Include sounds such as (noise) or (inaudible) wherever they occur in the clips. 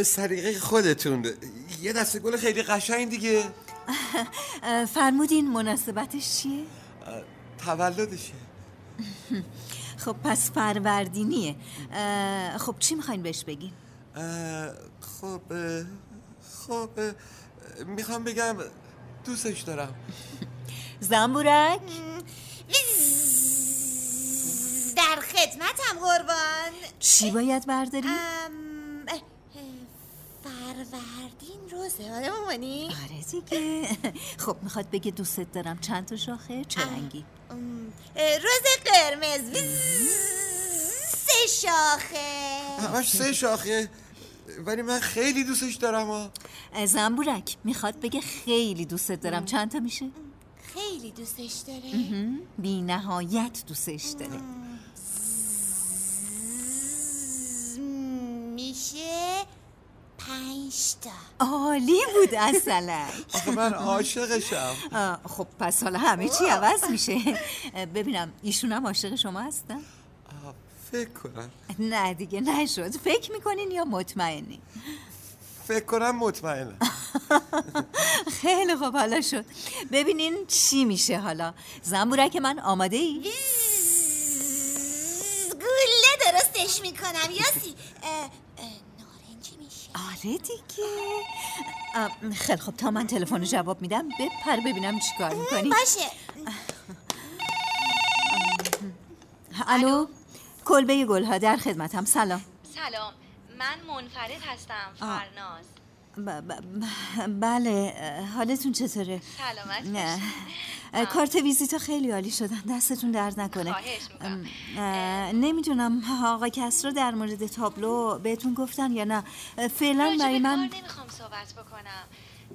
به سریقه خودتون. یه دسته گل خیلی قشنگ دیگه. (laughs) فرمودین مناسبتش چیه؟ تولدشه. (laughs) خب پس فروردینیه. خب چی می‌خواین بهش بگین؟ خب خب می‌خوام بگم دوستش دارم. (laughs) زنبورک؟ در خدمتم قربان. چی باید برداری؟ فروردین روزه. آره مامانی آره دیگه. خب می‌خواد بگه دوستت دارم. چند تا شاخه؟ چه رنگی؟ روز قرمز. سه شاخه. همش سه شاخه. ولی من خیلی دوستش دارم زنبورک. می‌خواد بگه خیلی دوستت دارم. چند تا میشه؟ خیلی دوستش داره. بی نهایت دوستش داره میشه پنج تا عالی بود اصلا. آخه من عاشقشم. خب پس حالا همه چی عوض میشه. ببینم ایشون هم عاشق شما هستن؟ فکر کنم. نه دیگه نشد. فکر می‌کنین یا مطمئنی؟ فکر کنم مطمئنم. (laughs) خیلی خوب حالا شد. ببینین چی میشه حالا. زنبورک من آماده ای؟ گله درستش می‌کنم یاسی. آره دیگه. خیلی خوب. تا من تلفن جواب میدم بپر ببینم چی کار می‌کنی. باشه. الو؟ کلبه گلها در خدمتم. سلام. سلام. من منفرد هستم فرناز. بله حالتون چطوره؟ سلامت نه. کارت ویزیتا خیلی عالی شدن دستتون درد نکنه. نمی‌دونم آقا کسرا در مورد تابلو بهتون گفتن یا نه. فعلا برای من نمی‌خوام صحبت بکنم.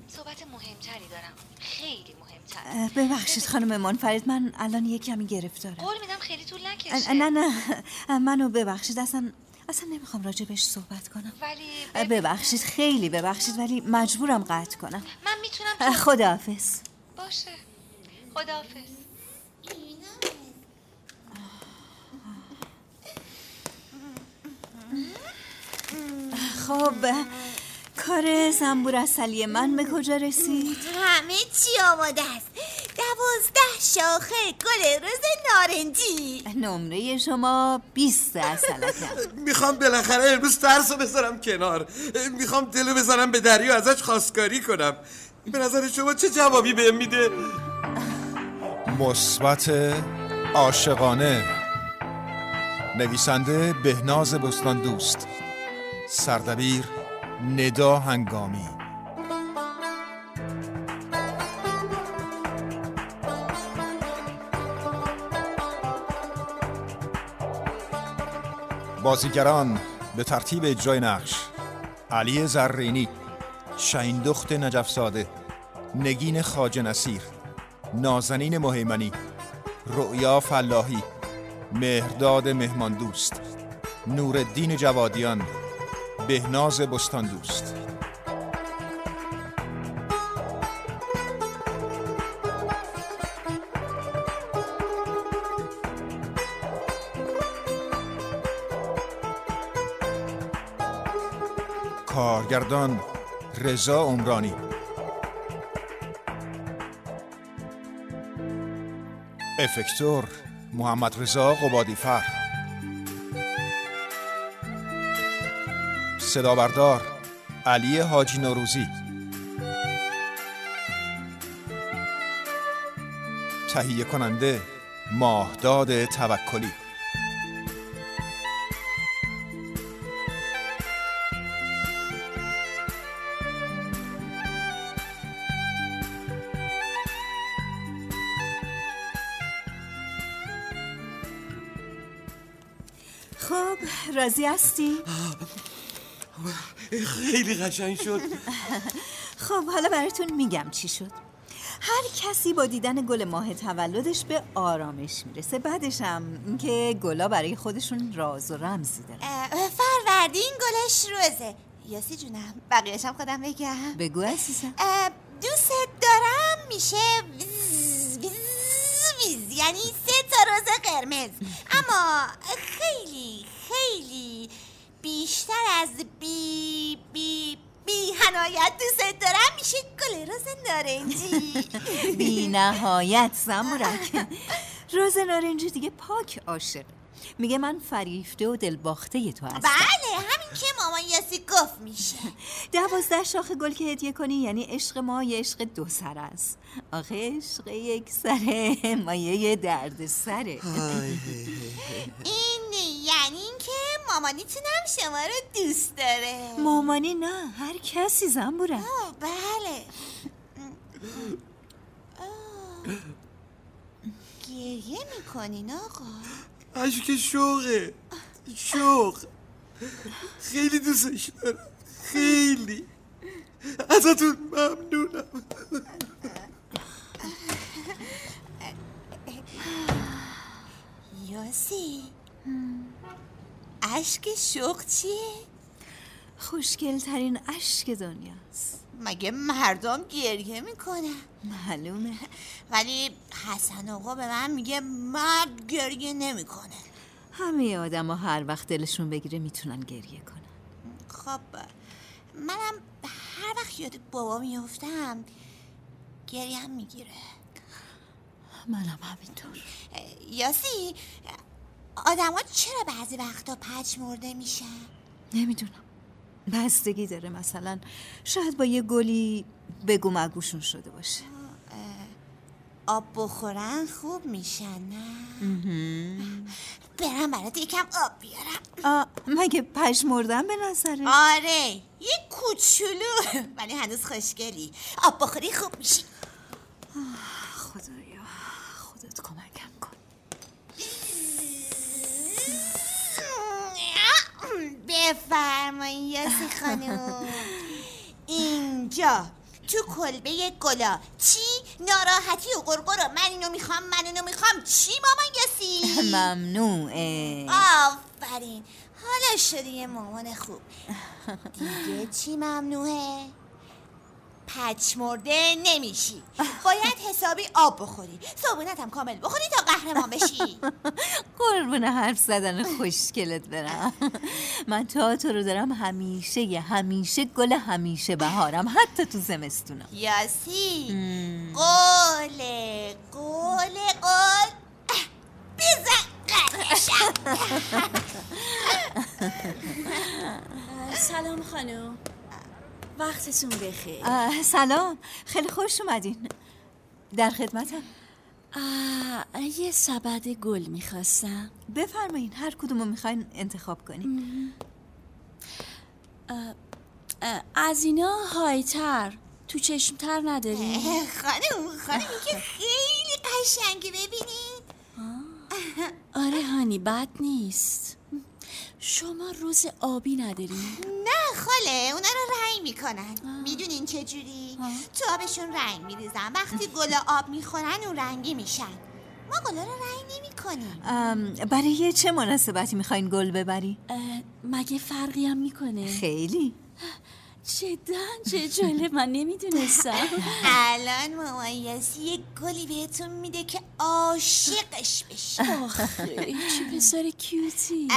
صحبت مهمتری دارم. خیلی مهمتر ببخشید خانم منفرد من الان یه کمی گرفتارم. قول میدم خیلی طول نکشه. نه نه. منو ببخشید. اصلا اصلا نمی‌خوام راجبش صحبت کنم. ولی ببخشید خیلی ببخشید ولی مجبورم قطع کنم. من می‌تونم خداحافظ. باشه. خداحافظ. خب کار زنبور اصلی من به کجا رسید؟ همه چی آماده است. دوازده شاخه گل روز نارنجی. نمره شما بیست اصلکم می‌خوام بالاخره امروز ترس رو بذارم کنار. می‌خوام دلو بذارم به دریا ازش خواستگاری کنم. به نظر شما چه جوابی بهم میده؟ مثبت عاشقانه. نویسنده بهناز بستان دوست. سردبیر ندا هنگامی. بازیگران به ترتیب اجرای نقش علی زرینی شهیندخت نجف ساده نگین خاج نصیر نازنین مهیمنی رؤیا فلاحی مهرداد مهمان دوست نورالدین جوادیان بهناز بستان دوست کارگردان رضا عمرانی. افکتور محمد رضا قبادی فر. صدا بردار علی حاجی نوروزی. تهیه کننده ماهداد توکلی. راضی هستی؟ خیلی قشنگ شد. خب حالا براتون میگم چی شد. هر کسی با دیدن گل ماه تولدش به آرامش می‌رسه. بعدش هم که گلا برای خودشون راز و رمزی داره. فروردین گلش روزه. یاسی جونم بقیهشم خودم بگم. بگو عزیزم. دوست دارم میشه ویز ویز ویز. یعنی سه تا روز قرمز. اما خیلی خیلی بیشتر از بی بی بی هنایت دوست دارم میشه گل روز نارنجی. (laughs) بی نهایت زمورک (laughs) روز نارنجی دیگه پاک عاشق. میگه من فریفته و دلباخته تو هستم. بله همین که مامان یاسی گفت میشه. (laughs) دوازده شاخ گل که هدیه کنی یعنی عشق ما یه عشق دو سر است. آخه عشق یک سره مایه درد سره. مامانیتونم شما رو دوست داره. مامانی نه هر کسی زنبوره. آه، بله. آه. گریه می‌کنین آقا. اشک شوقه. شوق. خیلی دوستش دارم. خیلی. ازتون ممنونم. یاسی. اشک شوق چیه؟ خوشگل ترین اشک دنیاست. مگه مردم گریه می‌کنن؟ معلومه. ولی حسن آقا به من میگه مرد گریه نمی‌کنه. همه آدم ها هر وقت دلشون بگیره می‌تونن گریه کنن. خب منم هر وقت یاد بابا میفتم گریم می‌گیره. منم همینطور. یاسی آدما چرا بعضی وقتا پچ مرده میشن؟ نمی‌دونم. بستگی داره مثلا شاید با یه گلی بگو مگوشون شده باشه. آب بخورن خوب میشن نه؟ برم برات یکم آب بیارم. آ مگه پشمردن به نظره؟ آره یه کوچولو. (laughs) ولی هنوز خوشگلی. آب بخوری خوب میشی خدایا خودت کمکم کن بفرمایید یاسی خانم. اینجا تو کلبه گلا. چی؟ ناراحتی و گرگر من اینو می‌خوام من اینو می‌خوام. چی مامان یاسی؟ (laughs) ممنوعه. آفرین. حالا شدی یه مامان خوب. دیگه چی ممنوعه؟ پچ مرده نمیشی. (laughs) باید حسابی آب بخوری. صبونت هم کامل بخوری تا قهرمان بشی. (laughs) قربون حرف زدن خوشگلت برم. (laughs) من تا تو رو دارم همیشه یه همیشه گل همیشه بهارم. حتی تو زمستونم. یاسی قول قول قول. بزن سلام خانم. وقتتون بخیر. سلام. خیلی خوش اومدین. در خدمتم. آه، یه سبد گل می‌خواستم. بفرمایین هر کدومو می‌خواین انتخاب کنین از اینا هایتر تو چشمتر نداری؟ خانم خانم که خیلی قشنگه ببینید. آره هانی بد نیست. شما روز آبی نداری؟ نه خاله اونا رو رنگ می‌کنن. می‌دونین چجوری؟ تو آبشون رنگ میریزن. وقتی گلا آب می‌خورن اون رنگی میشن. ما گلا رو رنگ نمی‌کنیم. ام، برای چه مناسبتی می‌خواین گل ببری؟ مگه فرقی هم می‌کنه؟ خیلی. جدا چه جالب. من نمی‌دونستم. (laughs) الان مامان یاسی یه گلی بهتون میده که عاشقش بشی آخه چه پسر کیوتی.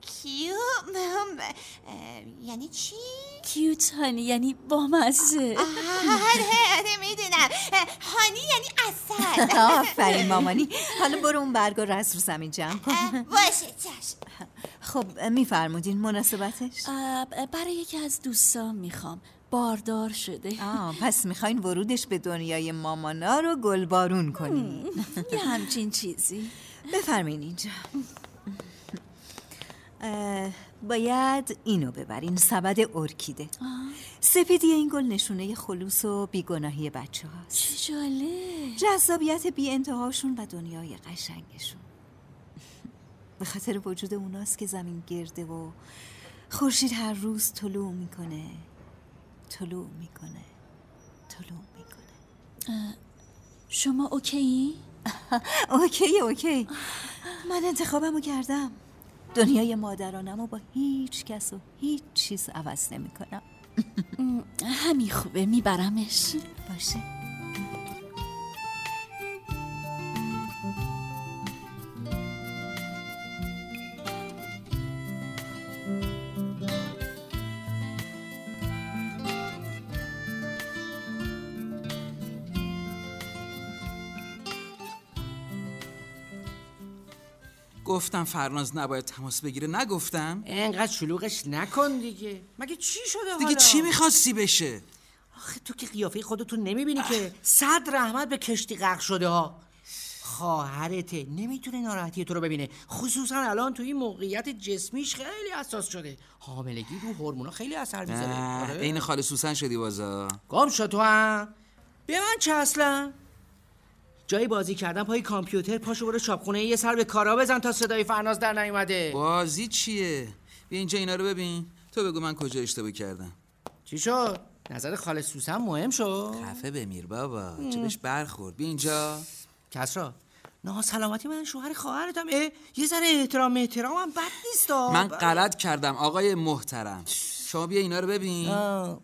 کیو اه، (laughs) یعنی چی؟ کیوت هانی یعنی بامزه آره آره می‌دونم. هانی یعنی اصل (laughs) آفرین مامانی. حالا برو اون برگا رو از رو زمین جمع کن. باشه چشم. خب میفرمودین مناسبتش؟ برای یکی از دوستان می‌خوام. باردار شده. آه پس می‌خواین ورودش به دنیای مامانا رو گلبارون کنین. (laughs) یه همچین چیزی. بفرمین اینجا. باید اینو ببرین سبد ارکیده. سپیدی این گل نشونه خلوص و بیگناهی بچه هاست. چه جالب. جذابیت بی انتهاشون و دنیای قشنگشون. به خاطر وجود اوناست که زمین گرده و خورشید هر روز طلوع می‌کنه. طلوع می‌کنه. طلوع می‌کنه. شما okay؟ (laughs) okay okay. من انتخابمو کردم. دنیای مادرانمو با هیچ کس و هیچ چیز عوض نمی کنم همین خوبه میبرمش. باشه. گفتم فرناز نباید تماس بگیره. نگفتم؟ انقدر شلوغش نکن دیگه. مگه چی شده دیگه حالا؟ چی می‌خواستی بشه؟ آخه تو که قیافه خودتو نمی‌بینی که صد رحمت به کشتی غرق شده ها. خواهرته نمی‌تونه ناراحتی تو رو ببینه. خصوصا الان تو این موقعیت جسمیش خیلی حساس شده. حاملگی رو هورمونا خیلی اثر می‌ذاره. آره. عین خاله سوسن شدی بازا. گم شد تو هم. به من چه اصلا؟ جایی بازی کردن پای کامپیوتر پاشو برو چاپخونه یه سر به کارا بزن تا صدای فرناز در نیومده. بازی چیه؟ بیا اینجا اینا رو ببین. تو بگو من کجا اشتباه کردم. چی شد؟ نظر خاله سوسن مهم شد. خفه بمیر بابا. چه بهش برخورد. بیا اینجا. کسرا نه سلامتی من شوهر خواهرتم. اه یه ذره احترام احترام هم بد نیست. من غلط کردم آقای محترم. شما بیا اینا رو ببین. آه.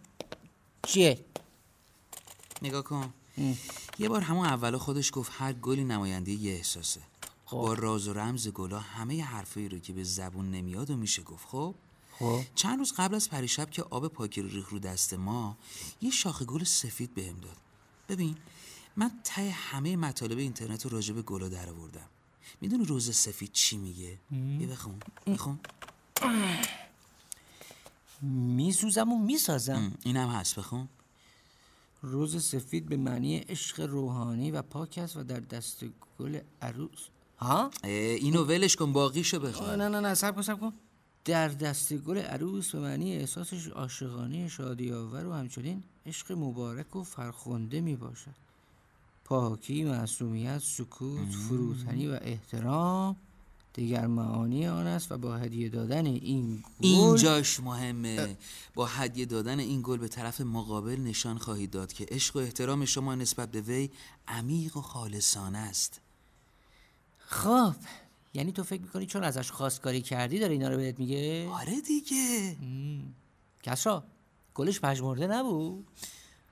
چیه؟ نگاه کن. یه بار همون اول خودش گفت هر گلی نماینده یه احساسه. با راز و رمز گلا همه حرفایی رو که به زبون نمیاد و میشه گفت خب؟ خب. چند روز قبل از پریشب که آب پاکی رو ریخ رو دست ما یه شاخه گل سفید بهم داد. ببین من ته همه مطالب اینترنت رو راجع به گلا در آوردم می‌دونی روز سفید چی میگه؟ یه بخون بخون. میسوزم و می‌سازم. اینم هست بخون. روز سفید به معنی عشق روحانی و پاک است و در دست گل عروس. ها؟ اینو ولش کن باقیشو بخون نه نه نه سب کن سب کن. در دست گل عروس به معنی احساسش عاشقانه شادی آور و همچنین عشق مبارک و فرخنده می باشد پاکی، معصومیت، سکوت، فروتنی و احترام. دیگر معانی آن است و با هدیه دادن این گل اینجاش مهمه. با هدیه دادن این گل به طرف مقابل نشان خواهید داد که عشق و احترام شما نسبت به وی عمیق و خالصانه است. خب یعنی تو فکر می‌کنی چون ازش خواستگاری کردی داره اینا رو بهت میگه؟ آره دیگه. کسرا گلش پژمرده نبود؟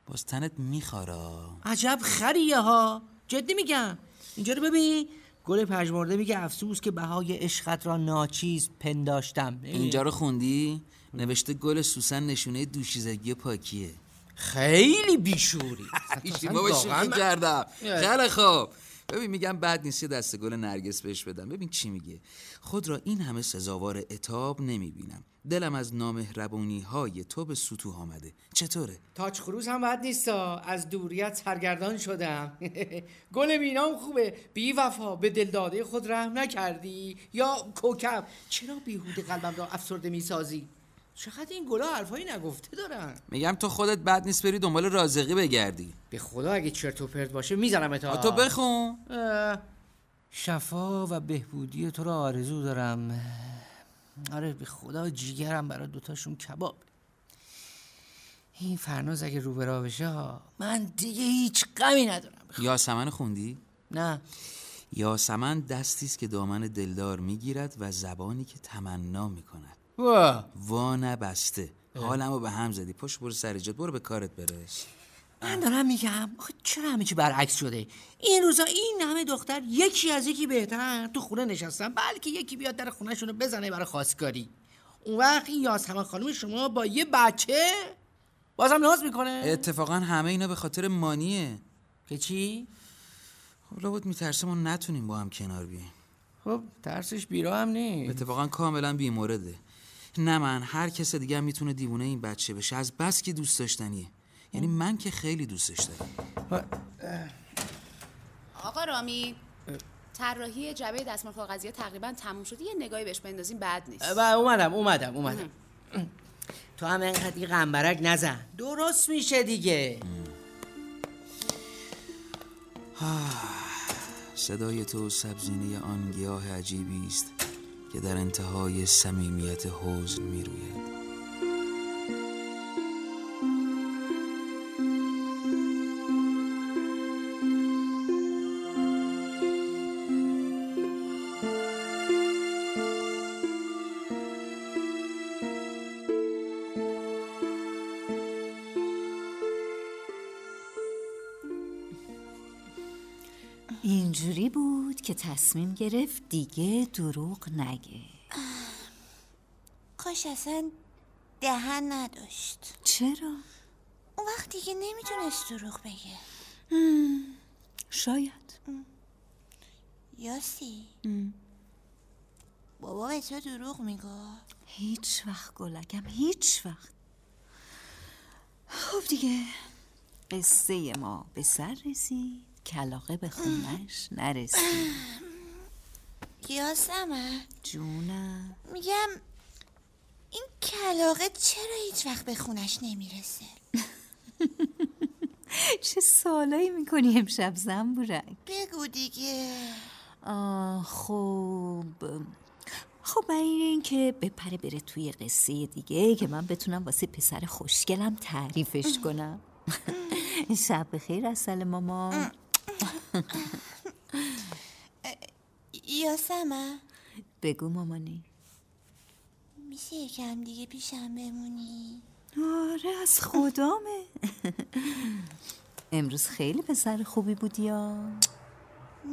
باز تنت میخارا عجب خریه ها. جدی میگم. اینجا رو ببین. گل پژمرده میگه افسوس که بهای عشقت را ناچیز پنداشتم. اینجا رو خوندی؟ نوشته گل سوسن نشونه دوشیزگی پاکیه. خیلی بیشوری. (laughs) شوخی کردم. خیلی خوب. ببین میگم بد نیست یه دست گل نرگس بهش بدم. ببین چی میگه. خود را این همه سزاوار اتاب نمی‌بینم. دلم از نامهربانی های تو به سطوح آمده. چطوره؟ تاج خروز هم بد نیستا از دوریت سرگردان شدم. (laughs) گل بینام خوبه. بی وفا. به دلداده خود رحم نکردی. یا کوکب. چرا بیهوده قلبم را افسرده می‌سازی؟ چقدر این گلا حرفایی نگفته دارن؟ میگم تو خودت بد نیست بری دنبال رازقی بگردی. به خدا اگه چرت و پرت باشه می‌زنم تا تو بخون. اه، شفا و بهبودی تو را آرزو دارم. آره به خدا جیگرم برای دوتاشون کباب. این فرناز اگه رو به راه بشه ها، من دیگه هیچ غمی ندارم. یاسمن خوندی؟ نه. یاسمن دستی است که دامن دلدار می‌گیرد و زبانی که تمنا می‌کند. وا. وا نبسته. حالمو به هم زدی. پشت برو سر جات. برو به کارت برس. من دارم میگم آخه چرا همه چی برعکس شده؟ این روزا این همه دختر یکی از یکی بهتر تو خونه نشستن بلکه یکی بیاد در خونهشون رو بزنه برای خواستگاری. اون وقت این یاسمن خانم شما با یه بچه بازم ناز می‌کنه؟ اتفاقا همه اینا به خاطر مانیه. که چی؟ حالا بود میترسه ما نتونیم با هم کنار بیایم. خب ترسش بیرا هم نیست. اتفاقا کاملا بیمورده. نه من هر کس دیگه هم می‌تونه دیوونه این بچه بشه. از بس که دوست داشتنیه. یعنی من که خیلی دوستش دارم آقا رامی طراحی جبه دستمال کاغذی تقریبا تموم شده. یه نگاهی بهش بندازیم بد نیست. و اومدم اومدم اومدم. تو هم اینقدر دیگه غنبرک نزن. درست میشه دیگه. صدای تو سبزینه آن گیاه عجیبی است. که در انتهای صمیمیت حزن می‌روید. اینجوری بود که تصمیم گرفت دیگه دروغ نگه. کاش اصلا دهن نداشت. چرا؟ اون وقت دیگه نمی‌تونست دروغ بگه. شاید. یاسی. بابا به تو دروغ میگو هیچ وقت گلگم هیچ وقت. خب دیگه قصه ما به سر رسید. کلاقه به خونش نرسید یاسمه جونم. میگم این کلاقه چرا هیچ وقت به خونش نمی‌رسه؟ (laughs) چه سوالایی می‌کنی امشب زنبورک؟ بگو دیگه. خب خب برای اینکه بپره بره توی قصه دیگه که من بتونم واسه پسر خوشگلم تعریفش کنم. (laughs) شب بخیر اصل ماما یاسمه بگو مامانی میشه یکم دیگه پیشم بمونی آره از خدامه امروز خیلی پسر خوبی بودی یا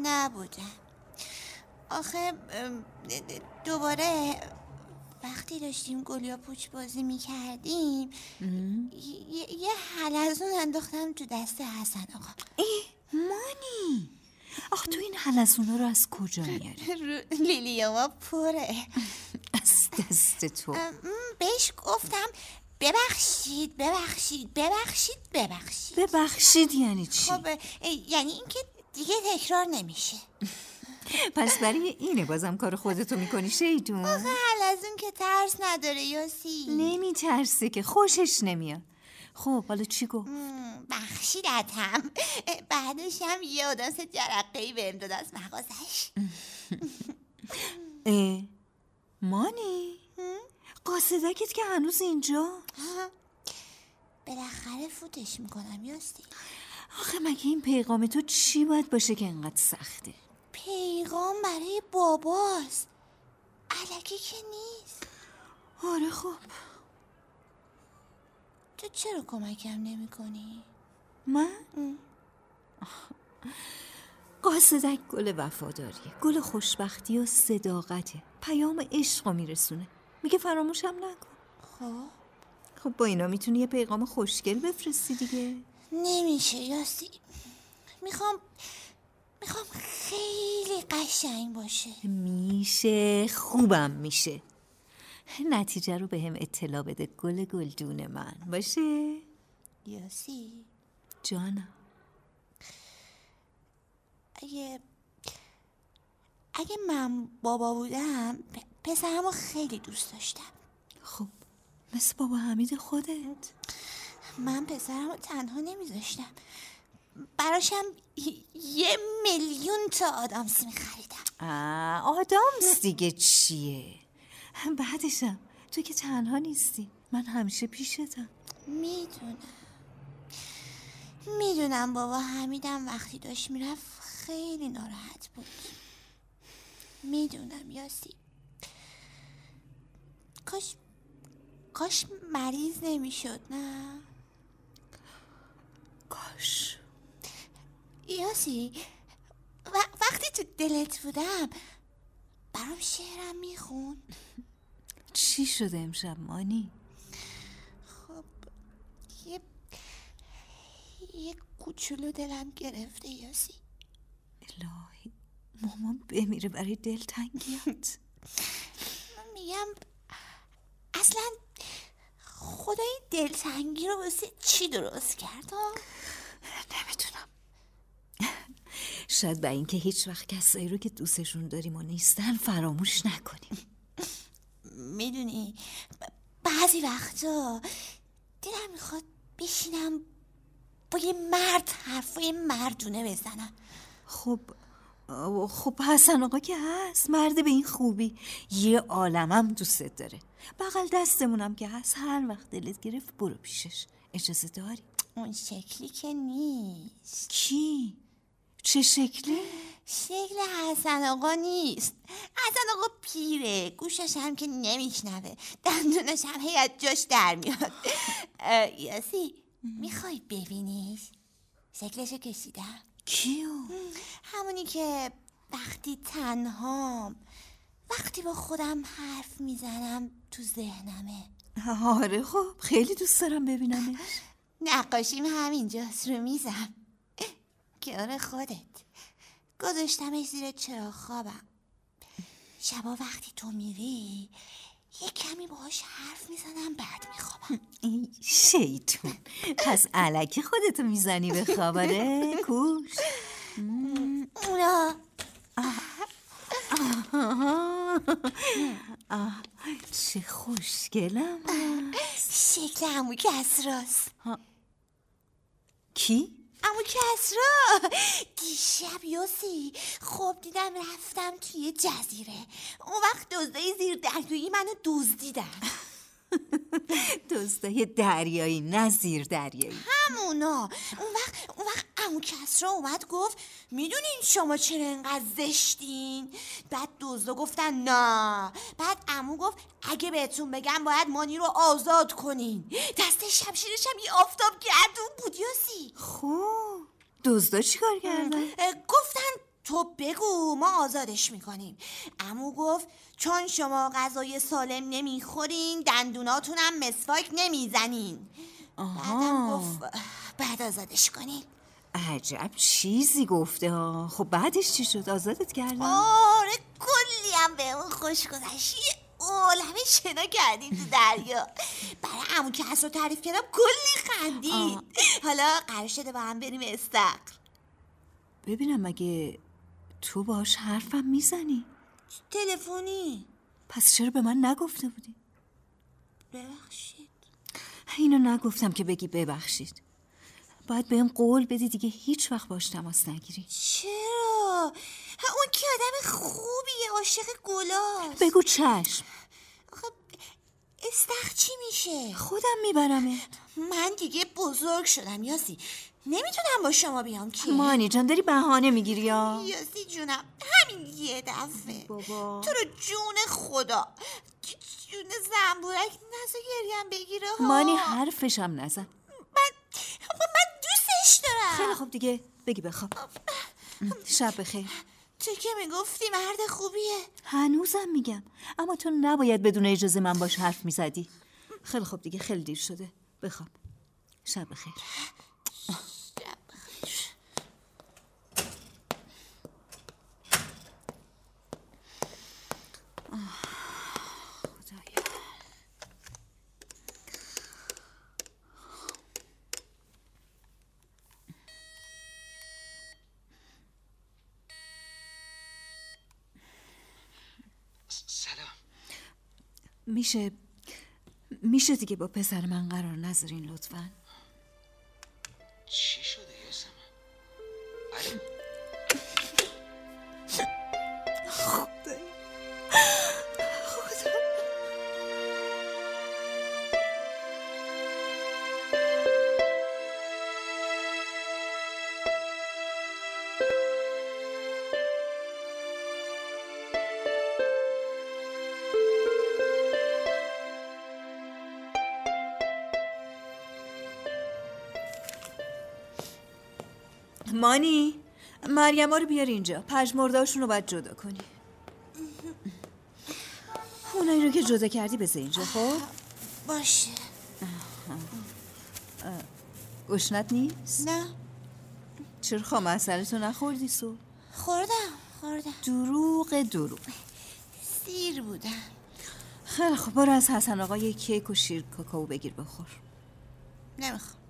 نبودم آخه دوباره وقتی داشتیم گلیا پوچ بازی می‌کردیم یه حلزون انداختم تو دست حسن آقا مانی. آخ تو این حلزونا رو از کجا میاری؟ (laughs) رو لیلیاما پره. از دست تو. بهش گفتم ببخشید ببخشید ببخشید ببخشید. ببخشید یعنی چی؟ خب یعنی اینکه دیگه تکرار نمیشه. (laughs) پس برای اینه بازم کار خودتو می‌کنی شیدون آخه حلزون که ترس نداره یاسی. نمیترسه که خوشش نمیاد. خب حالا چی گفت؟ بخشیدتم بعدش هم یه آدم جرقه بهم داد از مغازش. اه، مانی؟ قاصدکت که هنوز اینجا؟ بالاخره فوتش می‌کنم یاستی. آخه مگه این پیغام تو چی باید باشه که انقدر سخته؟ پیغام برای باباست. علکی که نیست. آره خب. تو چرا کمکم نمی کنی؟ من قاصدک گل وفاداریه. گل خوشبختی و صداقته. پیام عشق رو میرسونه. میگه فراموشم نکن. خب. خب با اینا می‌تونی یه پیغام خوشگل بفرستی دیگه. نمیشه یاستی می‌خوام می‌خوام خیلی قشنگ باشه. میشه خوبم میشه. نتیجه رو به هم اطلاع بده گل گلدون من. باشه؟ یاسی. جانم اگه اگه من بابا بودم پسرمو خیلی دوست داشتم. خب مثل بابا حمید خودت. من پسرمو تنها نمیذاشتم. براشم یه میلیون تا آدامس میخریدم. آدامس دیگه چیه؟ بعدشم. تو که تنها نیستی. من همیشه پیشتم. می‌دونم. می‌دونم بابا حمیدم وقتی داشت می‌رفت خیلی ناراحت بود. می‌دونم یاسی. کاش کاش مریض نمی‌شد نه؟ کاش. یاسی و- وقتی تو دلت بودم برام شعرم میخون (laughs) چی شده امشب مانی؟ خب یه یه کوچولو دلم گرفته یاسی. الهی مامان بمیره برای دلتنگیت. من میگم اصلا خدای دلتنگی رو واسه چی درست کرد؟ نمی‌تونم. شاید به اینکه هیچ وقت کسایی رو که دوستشون داریم و نیستن فراموش نکنیم. می‌دونی؟ بعضی وقتا دلم می‌خواد بشینم با یه مرد حرفای مردونه بزنم. خب خب حسن آقا که هست مرد به این خوبی. یه عالمم دوستت داره. بغل دستمونم که هست هر وقت دلت گرفت برو پیشش. اجازه داری؟ اون شکلی که نیست. کی؟ چه شکلی؟ شکل حسن آقا نیست. حسن آقا پیره. گوشش هم که نمیشنوه. دندونش هم هی از جاش در میاد. یاسی می‌خوای ببینیش؟ شکلشو کشیدم. کیو؟ همونی که وقتی تنهام وقتی با خودم حرف می‌زنم تو ذهنمه. آره خب خیلی دوست دارم ببینمش. نقاشیم همینجاست رو میزم. کنار خودت. گذاشتمش زیر چرا خوابم. شبا وقتی تو میری یه کمی باهاش حرف می‌زنم بعد میخوابم. ای شیطون. پس علکی خودتو می‌زنی به خواباره؟ کوش. اونا. آه. چه خوشگلم. شکل امو کسراست کی؟ امو کسرا دیشب یاسی خواب دیدم رفتم توی جزیره. اون وقت دزدای زیر دریایی منو دزدیدن. (laughs) دزدای دریایی نه زیر دریایی. همونا. اون وقت اون وقت امو کسرا اومد گفت می‌دونین شما چرا انقدر زشتین؟ بعد دزدا گفتن نه. بعد امو گفت اگه بهتون بگم باید مانی رو آزاد کنین. دست شمشیرش هم یه آفتاب گردون بود یاسی. خوب دزدا چیکار کردن؟ گفتن تو بگو ما آزادش می‌کنیم. امو گفت چون شما غذای سالم نمی‌خورین دندوناتونم مسواک نمی‌زنین. بعدم گفت بعد آزادش کنین. عجب چیزی گفته ها. خب بعدش چی شد؟ آزادت کردن؟ آره کلی هم به اون خوش گذشت. یه عالمه شنا کردیم تو دریا. برای امو که رو تعریف کردم کلی خندید. حالا قرار شده با هم بریم استقر. ببینم مگه تو باش حرفم می‌زنی؟ تلفنی؟ پس چرا به من نگفته بودی؟ ببخشید. اینو نگفتم که بگی ببخشید. باید بهم قول بدی دیگه هیچ وقت باش تماس نگیری. چرا؟ اون که آدم خوبیه عاشق گلاست. بگو چشم. آخه استخ چی میشه؟ خودم میبرمه من دیگه بزرگ شدم یاسی. نمی‌تونم با شما بیام که مانی جان داری بهانه می‌گیری یا؟ یاسی جونم همین یه دفعه. بابا. تو رو جون خدا جون زنبورک نزا گریم بگیره ها مانی حرفشم نزن. من من دوستش دارم. خیلی خوب دیگه بگی بخواب. شب بخیر. تو که می‌گفتی مرد خوبیه. هنوزم میگم اما تو نباید بدون اجازه من باش حرف می‌زدی. خیلی خوب دیگه خیلی دیر شده. بخواب. شب بخیر آه، خدایا. سلام میشه میشه دیگه با پسر من قرار نذارین لطفا. مانی مریم رو بیار اینجا. پژمردهاشون رو باید جدا کنی. اونایی رو که جدا کردی بذار اینجا خب؟ باشه. گشنت نیست؟ نه. چرا خام اثرتو نخوردی سو خوردم خوردم. دروغ دروغ. سیر بودم. خیلی خب برو از حسن آقا یه کیک و شیر کاکائو بگیر بخور. نمی‌خوام.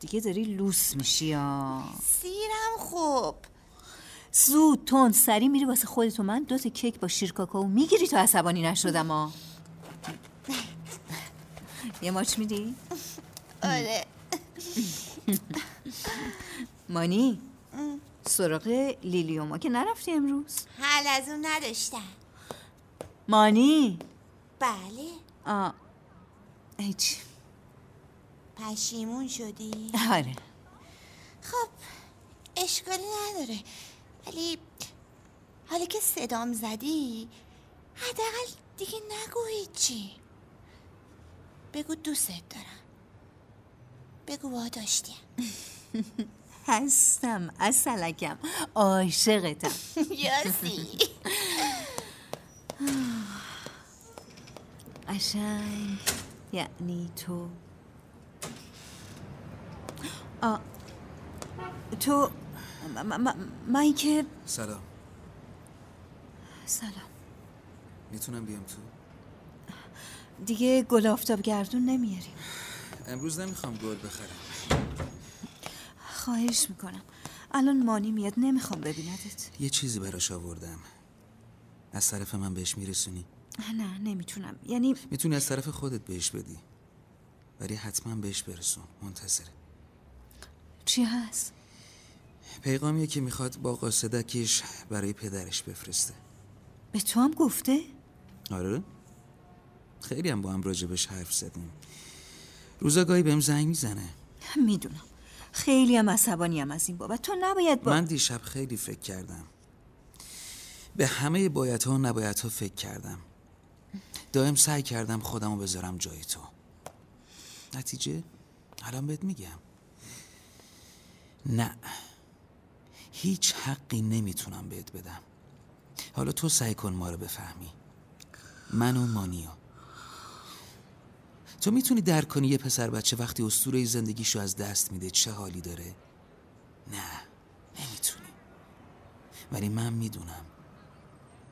دیگه داری لوس میشی یا سیرم خوب. زود تون سری میری واسه خودت و من دوتا کیک با شیر کاکائو می‌گیری تا عصبانی نشدم ها یه ماچ میدی؟ آره. مانی سراغ لیلیوما که نرفتی امروز؟ حل از اون نداشتم. مانی؟ بله. آه. هیچ. پشیمون شدی؟ آره. خب اشکالی نداره. ولی حالا که صدام زدی حداقل دیگه نگو هیچی. بگو دوستت دارم. بگو با داشتیم (laughs) هستم اصلکم عاشقتم. (laughs) یاسی. (laughs) قشنگ. یعنی تو. تو من که سلام. سلام. می‌تونم بیام تو؟ دیگه گل آفتاب گردون نمیاریم. امروز نمی‌خوام گل بخرم. خواهش می‌کنم. الان مانی میاد نمی‌خوام ببیندت. یه چیزی براش آوردم. از طرف من بهش میرسونی؟ نه نمی‌تونم. یعنی می‌تونی از طرف خودت بهش بدی. ولی حتما بهش برسون. منتظره چی هست؟ پیغامیه که می‌خواد با قاصدکش برای پدرش بفرسته. به تو هم گفته؟ آره. خیلی هم با هم راجبش حرف زدیم. روزا گاهی بهم زنگ می‌زنه. می‌دونم. خیلی هم عصبانی هم از این بابت. تو نباید با من دیشب خیلی فکر کردم. به همه باید ها و نباید ها فکر کردم. دائم سعی کردم خودم رو بذارم جای تو. نتیجه؟ الان بهت میگم. نه. هیچ حقی نمی‌تونم بهت بدم. حالا تو سعی کن ما رو بفهمی. من و مانیو تو می‌تونی درک کنی یه پسر بچه وقتی اسطوره زندگیشو از دست میده چه حالی داره؟ نه نمی‌تونی. ولی من می‌دونم.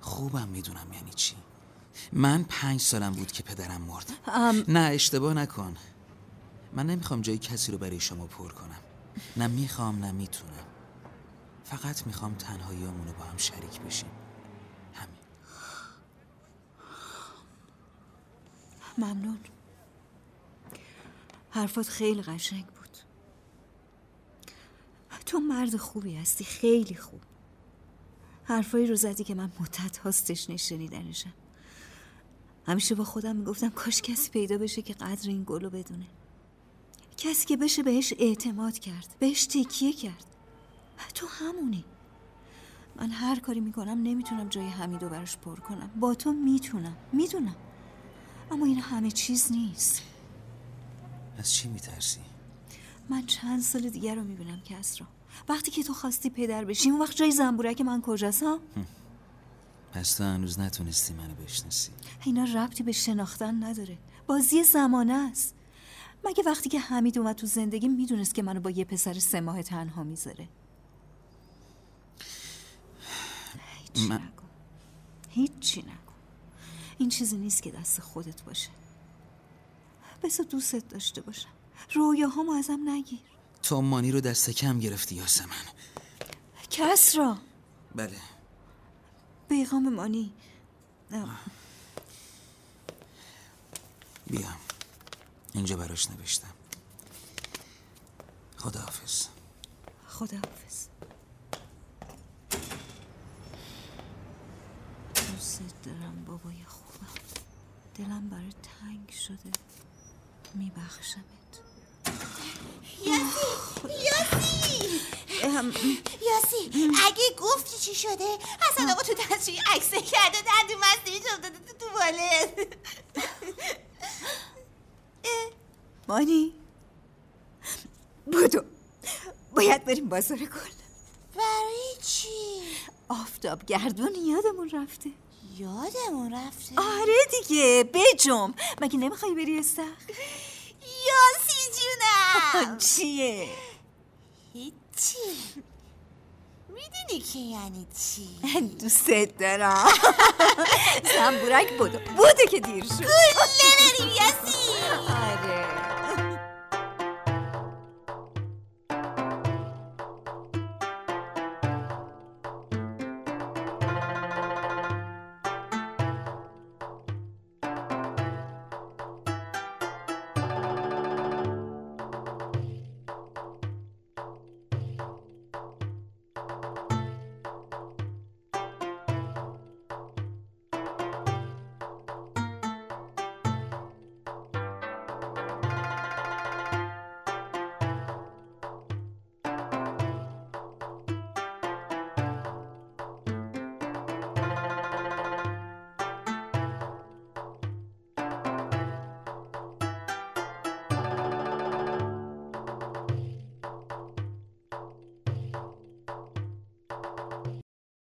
خوبم می‌دونم یعنی چی. من پنج سالم بود که پدرم مرد. نه اشتباه نکن. من نمی‌خوام جای کسی رو برای شما پر کنم. نه می‌خوام نه می‌تونم. فقط می‌خوام تنهاییامون رو با هم شریک بشیم. همین. ممنون. حرفات خیلی قشنگ بود. تو مرد خوبی هستی خیلی خوب. حرفایی رو زدی که من مدت هاستش نشنیدنشم. همیشه با خودم می‌گفتم کاش کسی پیدا بشه که قدر این گلو بدونه. کسی که بشه بهش اعتماد کرد بهش تکیه کرد. تو همونی. من هر کاری می‌کنم نمی‌تونم جای حمیدو براش پر کنم. با تو می‌تونم می‌دونم. اما این همه چیز نیست. از چی میترسی؟ من چند سال دیگر رو می‌بینم کس رو. وقتی که تو خواستی پدر بشی اون وقت جای زنبورک من کجاست ها؟ پس تو هنوز نتونستی منو بشناسی. اینا ربطی به شناختن نداره. بازی زمانه است. مگه وقتی که حمید اومد تو زندگی می‌دونست که منو با یه پسر سه ماه تنها می‌ذاره؟ هیچی من- نکن هیچی نکن این چیزی نیست که دست خودت باشه. بذار دوستت داشته باشم. رویاهامو ازم نگیر. تو مانی رو دست کم گرفتی یاسمن. کس را؟ بله. پیغام مانی. اه، بیا. اینجا براش نوشتم. خداحافظ. خداحافظ. دوست دارم بابای خوبم. دلم برای تنگ شده. میبخشمت. یاسی! یاسی اگه گفتی چی شده؟ حسن آقا تو دستشوی عکسه کرده دندون مصنوعی شده تو توالت. مانی. بودو باید بریم بازار گل برای چی؟ آفتاب گردون یادمون رفته. یادمون رفته؟ آره دیگه بجم مگه نمی‌خوای بری استخ یاسی جونم. چیه؟ هیچی. می‌دونی که یعنی چی؟ دوستت دارم. (laughs) زنبورک بودو بوده که دیر شد. گله بریم یاسی.